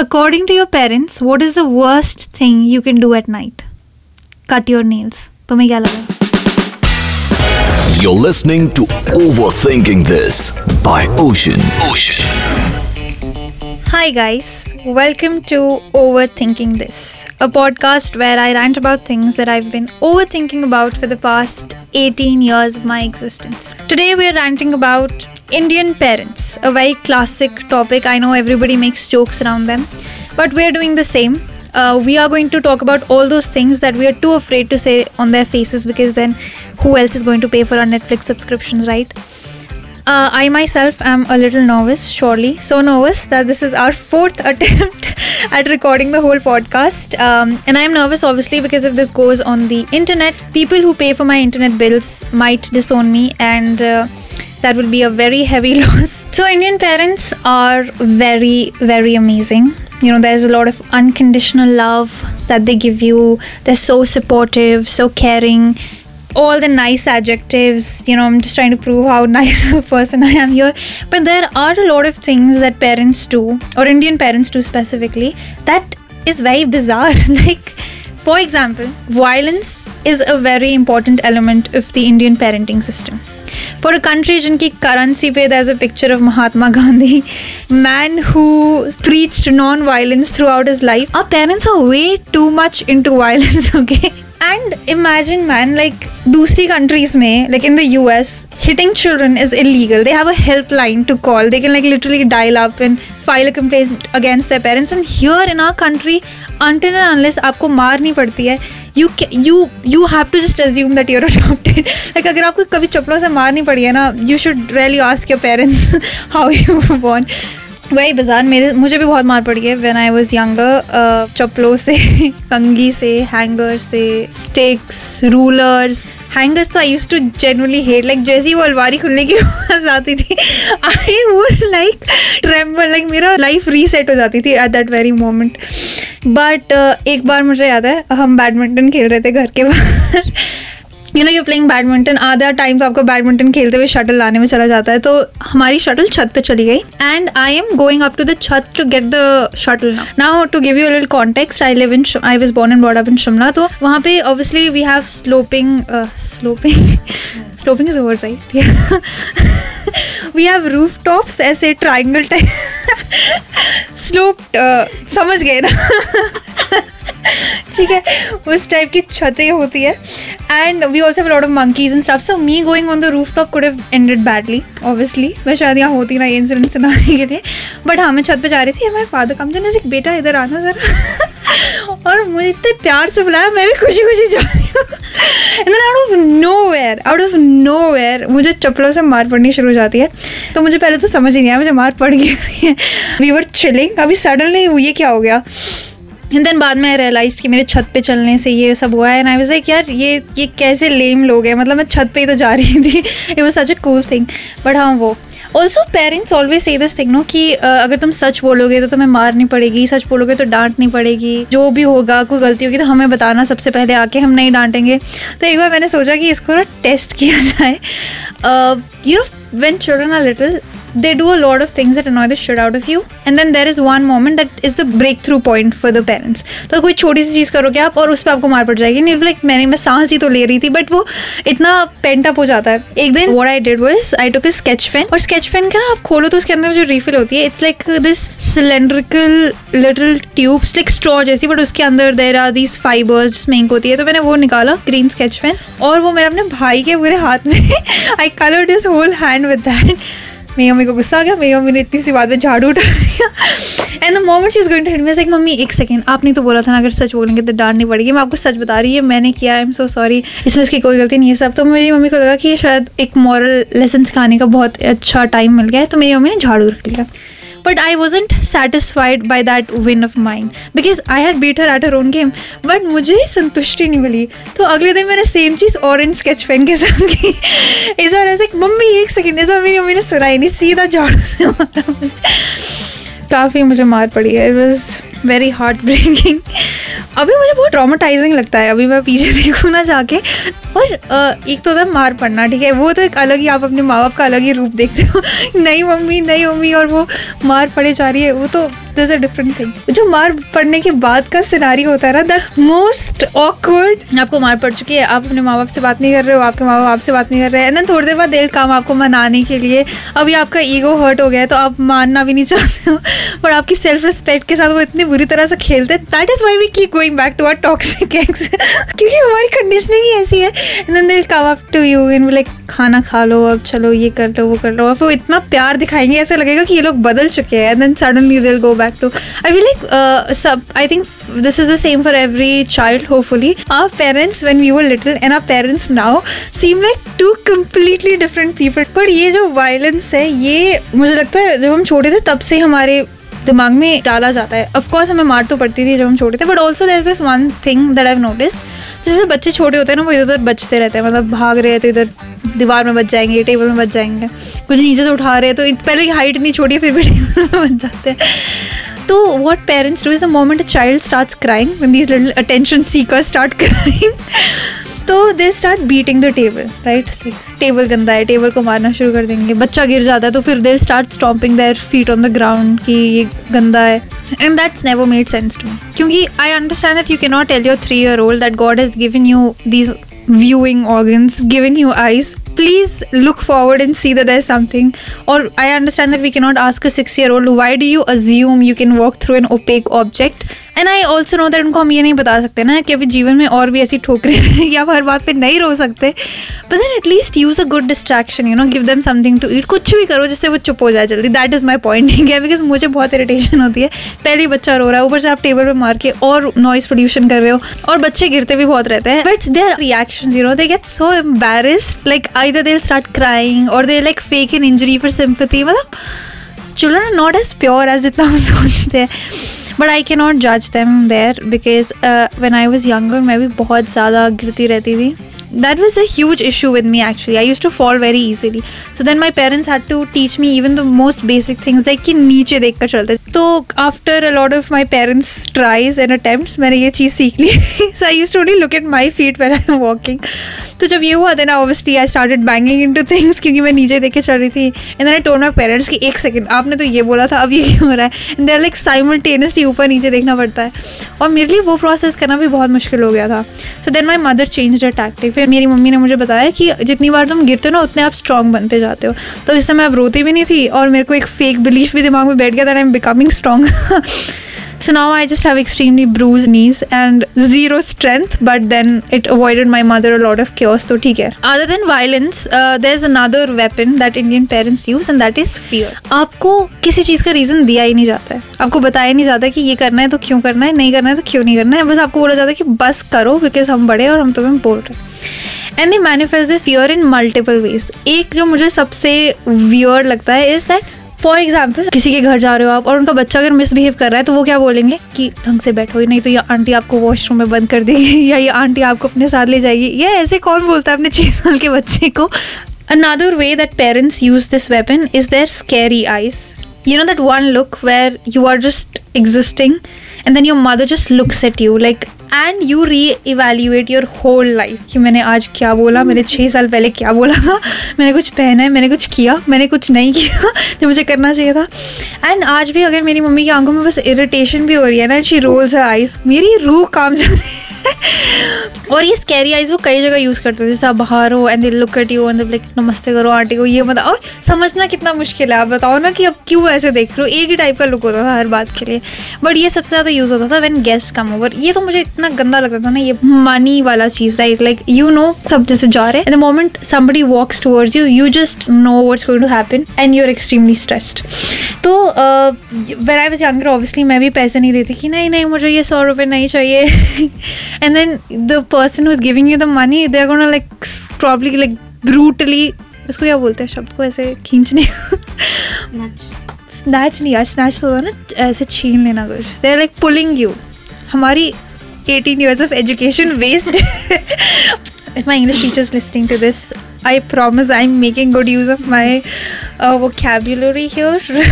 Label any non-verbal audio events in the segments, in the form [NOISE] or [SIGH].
According to your parents, what is the worst thing you can do at night? Cut your nails. तुम्हें क्या लगा? You're listening to Overthinking This by Ocean. Ocean. Hi guys, welcome to Overthinking This, a podcast where I rant about things that I've been overthinking about for the past 18 years of my existence. Today we are ranting about Indian parents, a very classic topic. I know everybody makes jokes around them, but we're doing the same. Uh, we are going to talk about all those things that we are too afraid to say on their faces because then who else is going to pay for our Netflix subscriptions, right? Uh, I myself am a little nervous, surely. So nervous that this is our fourth [LAUGHS] attempt at recording the whole podcast. Um, and I'm nervous, obviously, because if this goes on the internet, people who pay for my internet bills might disown me and. Uh, that would be a very heavy [LAUGHS] loss. So, Indian parents are very, very amazing. You know, there's a lot of unconditional love that they give you. They're so supportive, so caring. All the nice adjectives, you know, I'm just trying to prove how [LAUGHS] nice of a person I am here. But there are a lot of things that parents do, or Indian parents do specifically, that is very bizarre. [LAUGHS] like, for example, violence is a very important element of the Indian parenting system for a country जिनकी currency पे there's a picture of Mahatma Gandhi man who non violence throughout his life our parents are way too much into violence okay and imagine man like दूसरी countries में like in the U S hitting children is illegal they have a help line to call they can like literally dial up and file a complain against the parents and here in our country until आपको मारनी पड़ती है you you you have to just assume that you're adopted like अगर आपको कभी चप्पलों से मारनी पड़ी है ना you should really ask your parents how you born वही बाज़ार मेरे, मुझे भी बहुत मार पड़ी है वेन आई वॉज़ यंगर चप्पलों से [LAUGHS] कंगी से हैंगर से स्टिक्स रूलर्स हैंगर्स तो I use to generally hate like जैसी वो अलवारी खुलने की [LAUGHS] आवाज़ आती थी I would like tremble like मेरा लाइफ रीसेट हो जाती थी at that very moment but एक बार मुझे याद है, हम बैडमिंटन खेल रहे थे घर के बाहर you know you playing badminton आधा टाइम तो आपको बैडमिंटन खेलते हुए शटल लाने में चला जाता है? तो हमारी शटल छत पे चली गई। And I am going up to the छत to get the shuttle now to give you lil context I live in I was born and brought up in Shimla तो वहाँ पे obviously we have sloping sloping sloping is over right we have roof tops ऐसे triangle type slope समझ गए ना? ठीक है, उस टाइप की छतें होती है। And we also lot of monkeys and stuff so me going on the roof top could have ended badly obviously मैं शायद यहाँ होती ना ये इंसिडेंट सुनाने के लिए। बट हाँ मैं छत पे जा रही थी हमारे फादर कम से एक बेटा, इधर आना जरा. और मुझे इतने प्यार से बुलाया, मैं भी खुशी खुशी जा रही हूँ। Out of nowhere out of nowhere मुझे चप्पलों से मार पड़नी शुरू हो जाती है। तो मुझे पहले तो समझ ही नहीं आया, मुझे मार पड़ गई वी वर चिलिंग अभी सडनली ये क्या हो गया? एंड देन बाद में आई रियलाइज़ कि मेरे छत पे चलने से ये सब हुआ है। एंड आई वाज लाइक यार, ये ये कैसे लेम लोग हैं? मतलब मैं छत पे ही तो जा रही थी। It was such a cool thing but हाँ वो। Also parents always say this thing no कि अगर तुम सच बोलोगे तो तुम्हें मारनी पड़ेगी, सच बोलोगे तो डांटनी पड़ेगी। जो भी होगा, कोई गलती होगी तो हमें बताना सबसे पहले आके हम नहीं डांटेंगे। तो एक बार मैंने सोचा कि इसको ना टेस्ट किया जाए। You know when children are little they do a lot of things that annoy the shit out of you. And then there is one moment that is the breakthrough point for the parents. तो कोई छोटी सी चीज़ करोगे आप और उस पर आपको मार पड़ जाएगी। नहीं लाइक मैंने, मैं सांस ही तो ले रही थी बट वो इतना पेंट अप हो जाता है. एक दिन what I did was I took sketch pen और स्केच पेन का ना आप खोलो तो उसके अंदर जो रिफिल होती है it's like this cylindrical little tubes like straw जैसी बट उसके अंदर देर आर दीज फाइबर्स जिसमें इंक होती है। तो मैंने वो निकाला ग्रीन स्केच पेन और वो मेरे अपने भाई के पूरे हाथ में I colour this whole hand with that मेरी मम्मी को गुस्सा आ गया, मेरी मम्मी ने इतनी सी बात में झाड़ू उठा लिया and the moment she is going to hit me like mummy, एक सेकंड आपने तो बोला था ना, अगर सच बोलेंगे तो डांटनी पड़ेगी। मैं आपको सच बता रही है मैंने किया आई एम सो सॉरी इसमें इसकी कोई गलती नहीं है सब। तो मेरी मम्मी को लगा कि शायद एक मॉरल लेसन सिखाने का बहुत अच्छा टाइम मिल गया है तो मेरी मम्मी ने झाड़ू रख लिया। But I wasn't satisfied by that win of mine. Because I had beat her at her own game. But मुझे संतुष्टि नहीं मिली। तो अगले दिन मैंने सेम चीज़ ऑरेंज स्केच पेन के साथ की। इस बार ऐसे मम्मी, एक सेकेंड इस बार मेरी मम्मी ने सुनाई नहीं, सीधा झाड़ू से मारा काफ़ी मुझे मार पड़ी है। It was very heart breaking अभी मुझे बहुत ट्रामाटाइजिंग लगता है। अभी मैं पीछे देखूँ ना जाके। और एक तो था मार पड़ना, ठीक है? वो तो एक अलग ही आप अपने माँ बाप का अलग ही रूप देखते हो। [LAUGHS] नहीं मम्मी नहीं मम्मी, और वो मार पड़े जा रही है। वो तो दिस अ डिफरेंट थिंग जो मार पड़ने के बाद का सिनारी होता है ना दैट मोस्ट ऑकवर्ड आपको मार पड़ चुकी है। आप अपने माँ बाप से बात नहीं कर रहे हो, आपके माँ बाप आपसे बात नहीं कर रहे हैं। एंड थोड़ी देर बाद दिल काम आपको मनाने के लिए। अभी आपका ईगो हर्ट हो गया है तो आप मानना भी नहीं चाहते हो। [LAUGHS] बट आपकी सेल्फ रिस्पेक्ट के साथ वो इतनी बुरी तरह से खेलते that is why we keep going back to our toxic ex क्योंकि हमारी कंडीशनिंग ही ऐसी है। And then they'll come up to you in like खाना खा लो, अब चलो ये कर लो, वो कर लो। अब वो इतना प्यार दिखाएँगे, ऐसा लगेगा कि ये लोग बदल चुके हैं। And then suddenly they'll go back to I feel like सब I think this is the same for every child, hopefully. Our parents, when we were little, and our parents now, seem like two completely different people. But ये जो violence है, ये मुझे लगता है जब हम छोटे थे, तब से हमारे दिमाग में डाला जाता है। ऑफ़ कोर्स हमें मार तो पड़ती थी जब हम छोटे थे but also there this one thing that I notice जैसे बच्चे छोटे होते हैं ना वो इधर उधर बचते रहते हैं मतलब भाग रहे हैं तो इधर दीवार में बच जाएँगे टेबल में बच जाएँगे कुछ नीचे से उठा रहे हैं तो पहले की हाइट इतनी छोटी है फिर भी [LAUGHS] टेबल में बच जाते हैं। तो what parents do is the moment a child start crying, when these little attention start [LAUGHS] crying, तो they start beating the table right table गंदा है टेबल को मारना शुरू कर देंगे। बच्चा गिर जाता है तो फिर they start stomping their feet on the ground कि ये गंदा है। And that's never made sense to me क्योंकि I understand that you can not tell your three year old that God is giving you these viewing organs giving you eyes please look forward and see there something और I understand that we cannot ask a six year old why do you assume you can work through an opaque object and I also know that उनको हम ये नहीं बता सकते ना कि अभी जीवन में और भी ऐसी ठोकरें [LAUGHS] या हर बात पे नहीं रो सकते। But then at least use a good distraction you know give them something to eat कुछ भी करो जिससे वो चुप हो जाए जल्दी। दैट इज़ माई पॉइंट ठीक है? बिकॉज़ मुझे बहुत इरिटेशन होती है। पहले बच्चा रो रहा है। ऊपर से आप टेबल पर मार के और नॉइज़ पोल्यूशन कर रहे हो। और बच्चे गिरते भी बहुत रहते हैं। But their reaction you know they get so embarrassed like I they start crying और they like fake an injury for sympathy मतलब children are not as pure as जितना हम [LAUGHS] सोचते हैं। बट आई कैन नॉट जज them there because when I was young मैं भी बहुत ज़्यादा गिरती रहती थी। That was a huge issue with me actually I use to fall very easily so then my parents had to teach me even the most basic things like कि नीचे देख कर चलते। तो after a lot of my parents tries and attempt मैंने ये चीज़ सीख ली। So I use to only look at my feet where I am walking तो जब ये हुआ था ना obviously I I banging into things क्योंकि मैं नीचे देख चल रही थी। And then I told parents कि एक सेकंड आपने तो ये बोला था, अब ये क्यों हो रहा है? And they're like simultaneously ऊपर नीचे देखना पड़ता है। और मेरे लिए वो प्रोसेस करना भी बहुत मुश्किल हो गया था। So then my mother change the tactic फिर मेरी मम्मी ने मुझे बताया कि जितनी बार तुम गिरते हो ना, उतने आप स्ट्रॉन्ग बनते जाते हो। तो इस समय अब रोती भी नहीं थी और मेरे को एक फेक बिलीफ भी दिमाग में बैठ गया था I am becoming strong So now I just have extremely bruised knees and zero strength, but then it avoided my mother a lot of chaos. So ठीक है. Other than violence, uh, there's another weapon that Indian parents use and that is fear. आपको किसी चीज़ का reason दिया ही नहीं जाता है आपको बताया नहीं जाता कि ये करना है तो क्यों करना है नहीं करना है तो क्यों नहीं करना है बस आपको बोला जाता है कि बस करो बिकॉज़ हम बड़े और हम तुम्हें बोल रहे हैं and they manifest this fear in multiple ways एक जो मुझे सबसे वियर लगता है इज़ दैट फॉर एग्ज़ाम्पल किसी के घर जा रहे हो आप और उनका बच्चा अगर मिसबिहेव कर रहा है तो वो क्या बोलेंगे? कि ढंग से बैठो नहीं तो ये आंटी आपको वॉशरूम में बंद कर देगी [LAUGHS] या ये आंटी आपको अपने साथ ले जाएगी। या ऐसे कौन बोलता है अपने छः साल के बच्चे को? Another way that parents use this weapon is their scary eyes you know that one look where you are just existing and then your mother just looks at you like like you reevaluate your whole life कि मैंने आज क्या बोला? मैंने छः साल पहले क्या बोला था? मैंने कुछ पहना है, मैंने कुछ किया, मैंने कुछ नहीं किया [LAUGHS] जो मुझे करना चाहिए था। एंड आज भी अगर मेरी मम्मी की आँखों में बस इरिटेशन भी हो रही है ना शी रोल्स आइज़ मेरी रूह काम जाती है। और ये स्कैरी आइज़ वो कई जगह यूज़ करते थे जैसे आप बाहर हो and look at you and like नमस्ते करो, आंटी को ये मत, और समझना कितना मुश्किल है, आप बताओ ना कि अब क्यों ऐसे देख रहे हो, एक ही टाइप का लुक होता था हर बात के लिए। बट ये सबसे ज़्यादा यूज़ होता था व्हेन गेस्ट कम ओवर ये तो मुझे इतना गंदा लगता था ना, ये मनी वाला चीज़ राइट लाइक यू नो सब जैसे जा रहे हैं। The moment somebody walks towards you you just know what's going to happen and you are extremely stressed तो where I was younger obviously मैं भी पैसे नहीं देती कि नहीं नहीं, मुझे ये सौ रुपये नहीं चाहिए। And then the person who's giving you the money they're gonna like probably like brutally इसको क्या बोलते हैं शब्द को ऐसे खींचने स्नैच नहीं यार स्नैच तो ना ऐसे छीन लेना कुछ they are like pulling you हमारी 18 years of education waste if my english teacher is listening to I promise I am making good use of my vocabulary here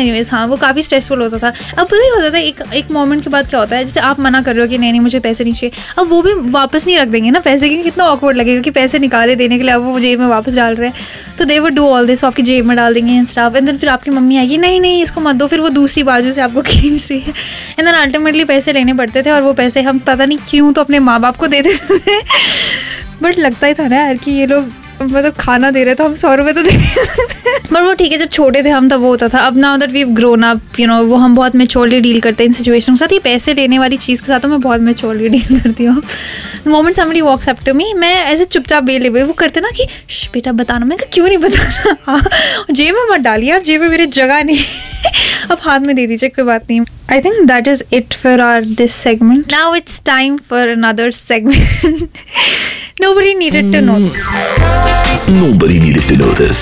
anyways हाँ वो काफ़ी स्ट्रेसफुल होता था। अब पता ही, होता था, एक एक मोमेंट के बाद क्या होता है? जैसे आप मना कर रहे हो कि नहीं नहीं, मुझे पैसे नहीं चाहिए, अब वो भी वापस नहीं रख देंगे ना पैसे, क्योंकि कितना ऑकवर्ड लगेगा कि पैसे निकाले देने के लिए अब वो जेब में वापस डाल रहे हैं। तो दे वो डू ऑल दिस आपकी जेब में डाल देंगे इन स्टाफ एंड देन फिर आपकी मम्मी आएगी, नहीं नहीं, इसको मत दो। फिर वो दूसरी बाजू से आपको [LAUGHS] खींच रही है। एंड देन अल्टीमेटली पैसे लेने पड़ते थे और वो पैसे हम पता नहीं क्यों तो अपने माँ बाप को दे देते थे। बट लगता ही था ना यार कि ये लोग मतलब खाना दे रहे तो हम सौ रुपये तो दे बट वो ठीक है जब छोटे थे हम तब वो होता था। अब now that we grown up you know वो हम बहुत मेच्योरली डील करते हैं इन सिचुएशन के साथ। ये पैसे लेने वाली चीज़ के साथ तो मैं बहुत मेच्योरली डील करती हूँ। Moment somebody walks up to me मैं ऐसे चुपचाप बेले हुए वो करते ना कि बेटा बताना। मैं क्यों नहीं बताना? हाँ जेब में मत डालिए आप जेब में मेरी जगह नहीं अब हाथ में दे दीजिए कोई बात नहीं। I think that is it for our this segment now it's time for another segment Nobody needed to know this. Nobody needed to know this.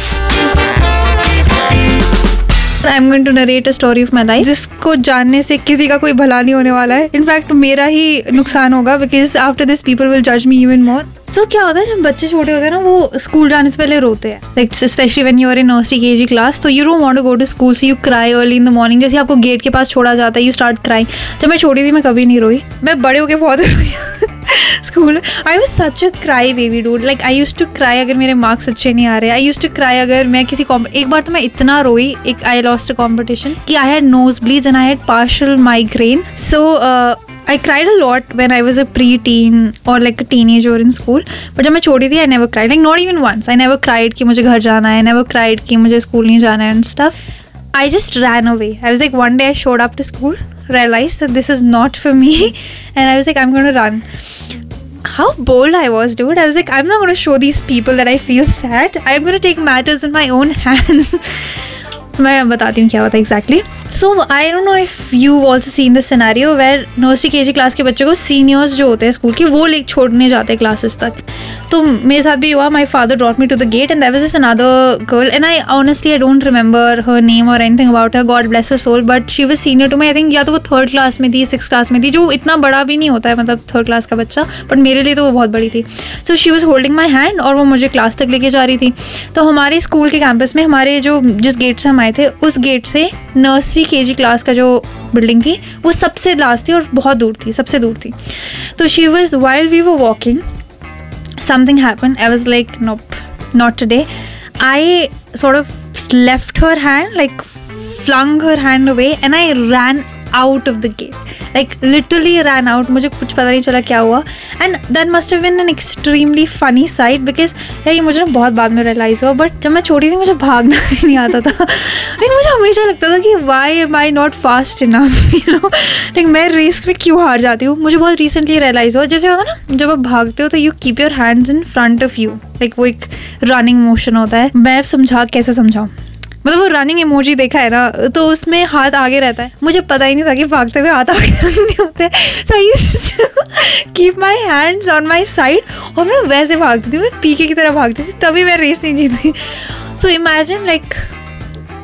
I am going to narrate a story of my life जिसको जानने से किसी का कोई भला नहीं होने वाला है। इनफैक्ट मेरा ही नुकसान होगा because after this people will जज मी इवन मोर तो क्या होता है जब बच्चे छोटे होते हैं ना वो स्कूल जाने से पहले रोते हैं। Like specially when you are in nursery K G class तो you don't want to go to school so you cry early in the morning जैसे आपको गेट के पास छोड़ा जाता है यू स्टार्ट क्राइंग जब मैं छोटी थी मैं कभी नहीं रोई। मैं बड़े होकर बहुत [LAUGHS] रोई। School. I was such a cry baby dude like I use to cry अगर मेरे मार्क्स अच्छे नहीं आ रहे। आई यूज़ टू क्राई अगर मैं किसी एक बार तो मैं इतना रोई, एक आई लॉस्ट अ कॉम्पिटिशन की I had nose bleed and I had partial migraine so I cried a lot when I was a preteen और लाइक अ टीन एज और इन स्कूल बट जब मैं छोड़ी थी I never cried like not even once I never cried कि मुझे घर जाना है नेवर क्राइड कि मुझे स्कूल नहीं जाना है and stuff I just ran away I was like one day I showed up to school realize that this is not for me and I was like I am gonna run How bold I was, dude. I was like, I'm not going to show these people that I feel sad. I'm going to take matters in my own [LAUGHS] hands. [LAUGHS] मैं बताती हूँ क्या होता है exactly So I don't know if you also seen the scenario where nursery K G class के बच्चों को seniors जो होते हैं स्कूल के, वो ले छोड़ने जाते हैं क्लासेस तक। तो मेरे साथ भी हुआ my father brought me to the gate and that was another girl and I honestly I don't remember her name और anything about her God bless her soul but she was senior to me I think या तो वो third class में थी six class में थी, जो इतना बड़ा भी नहीं होता है मतलब थर्ड क्लास का बच्चा बट मेरे लिए तो वो बहुत बड़ी थी। So she was holding my hand और वो मुझे क्लास तक लेके जा रही थी। तो हमारे स्कूल के कैंपस में, हमारे जो जिस गेट से हम आए थे, उस गेट से नर्सरी दूसरी के क्लास का जो बिल्डिंग थी, वो सबसे लास्ट थी और बहुत दूर थी, सबसे दूर थी। तो शी वॉज़ वाइल्ड वी वो walking something happen I was like nope not today I थोड़ा left her hand like flung her hand away and I ran out of the gate like literally ran out मुझे कुछ पता नहीं चला क्या हुआ. And that must have been an extremely funny side because यार ये मुझे ना बहुत बाद में रियलाइज़ हुआ बट जब मैं छोटी थी, मुझे भागना [LAUGHS] भी नहीं आता था. लेकिन मुझे हमेशा लगता था कि why am I not fast enough you know like मैं रेस में क्यों हार जाती हूँ? मुझे बहुत रिसेंटली रियलाइज़ हुआ, जैसे होता ना, जब आप भागते हो तो you keep your hands in front of you like वो एक रनिंग मोशन होता है. मैं समझा, कैसे समझाऊँ? मतलब वो रनिंग इमोजी देखा है ना तो उसमें हाथ आगे रहता है। मुझे पता ही नहीं था कि भागते हुए हाथ आगे नहीं होते so I keep my hands on my side और मैं वैसे भागती थी, मैं पीके की तरह भागती थी, तभी मैं रेस नहीं जीती। So imagine like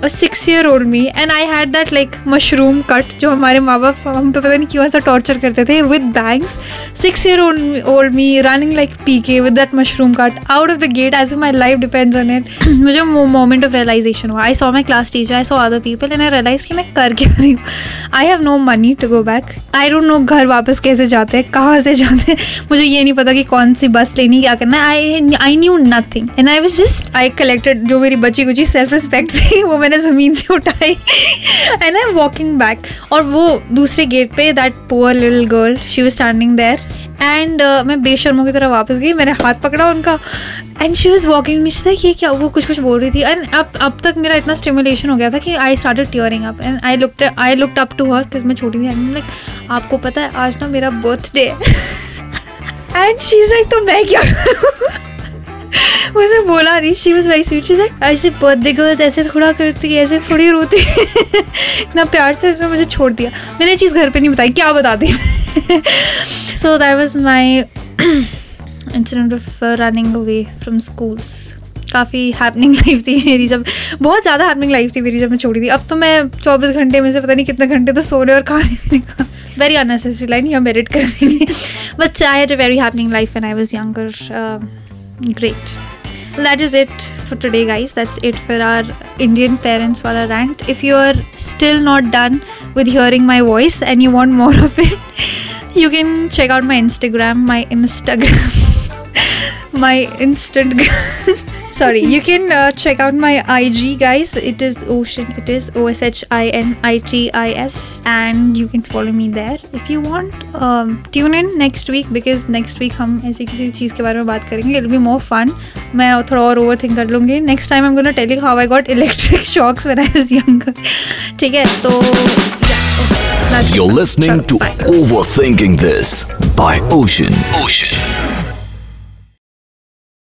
six year old me and I had that like mushroom cut जो हमारे माँ बाप हम पे पता नहीं क्यों ऐसा टॉर्चर करते थे with bangs six year old old me running like P K with that mushroom cut out of the gate as my life depends on it मुझे मोमेंट ऑफ़ रियलाइजेशन हुआ. I saw my class teacher I saw other people and I realize कि मैं कर क्या रही हूँ? I have no money to go back I don't know घर वापस कैसे जाते हैं, कहाँ से जाते हैं? मुझे ये नहीं पता कि कौन सी बस लेनी, क्या करना है. I I knew nothing and I was just I collected जो मेरी बची कुची सेल्फ रिस्पेक्ट थी, वो मैंने ज़मीन से उठाई and I am walking back और वो दूसरे गेट पे that poor little girl she was standing there and मैं बेशर्मों की तरह वापस गई, मैंने हाथ पकड़ा उनका एंड शी वॉज़ वॉकिंग मिश था ये क्या, वो कुछ कुछ बोल रही थी? एंड अब अब तक मेरा इतना स्टिमुलेशन हो गया था कि I started tearing up and I looked I looked up to her मैं छोटी थी लाइक आपको पता है, आज ना मेरा birthday and she is like तो मैं क्या [LAUGHS] मुझे बोला नहीं she was very sweet like ऐसे बर्थडे गर्ल्स ऐसे थोड़ा करती है ऐसे थोड़ी रोती [LAUGHS] इतना प्यार से उसने मुझे छोड़ दिया। मैंने ये चीज़ घर पे नहीं बताई क्या बताती so that was my incident of running away from schools काफ़ी हैपनिंग लाइफ थी मेरी जब बहुत ज़्यादा हैपनिंग लाइफ थी मेरी जब मैं छोड़ी थी। अब तो मैं चौबीस घंटे में से पता नहीं कितने घंटे तो सोने और खाने का। वेरी अननेसेसरी लाइन या मेरिट कर देंगे but I had a very happening life and I was younger great that is it for today, guys. That's it for our Indian parents wala rant. If you are still not done with hearing my voice and you want more of it, [LAUGHS] you can check out my Instagram, my Instagram, [LAUGHS] my Instagram. [LAUGHS] Sorry, you can uh, check out my IG, guys. It is Ocean. It is O S H I N I T I S, and you can follow me there if you want. Um, tune in next week because next week हम ऐसी किसी चीज़ के बारे में बात करेंगे. It'll be more fun. मैं थोड़ा और overthink कर लूँगी. Next time I'm gonna tell you how I got electric shocks when I was younger. ठीक है तो. You're listening to. Overthinking This by Ocean. Ocean.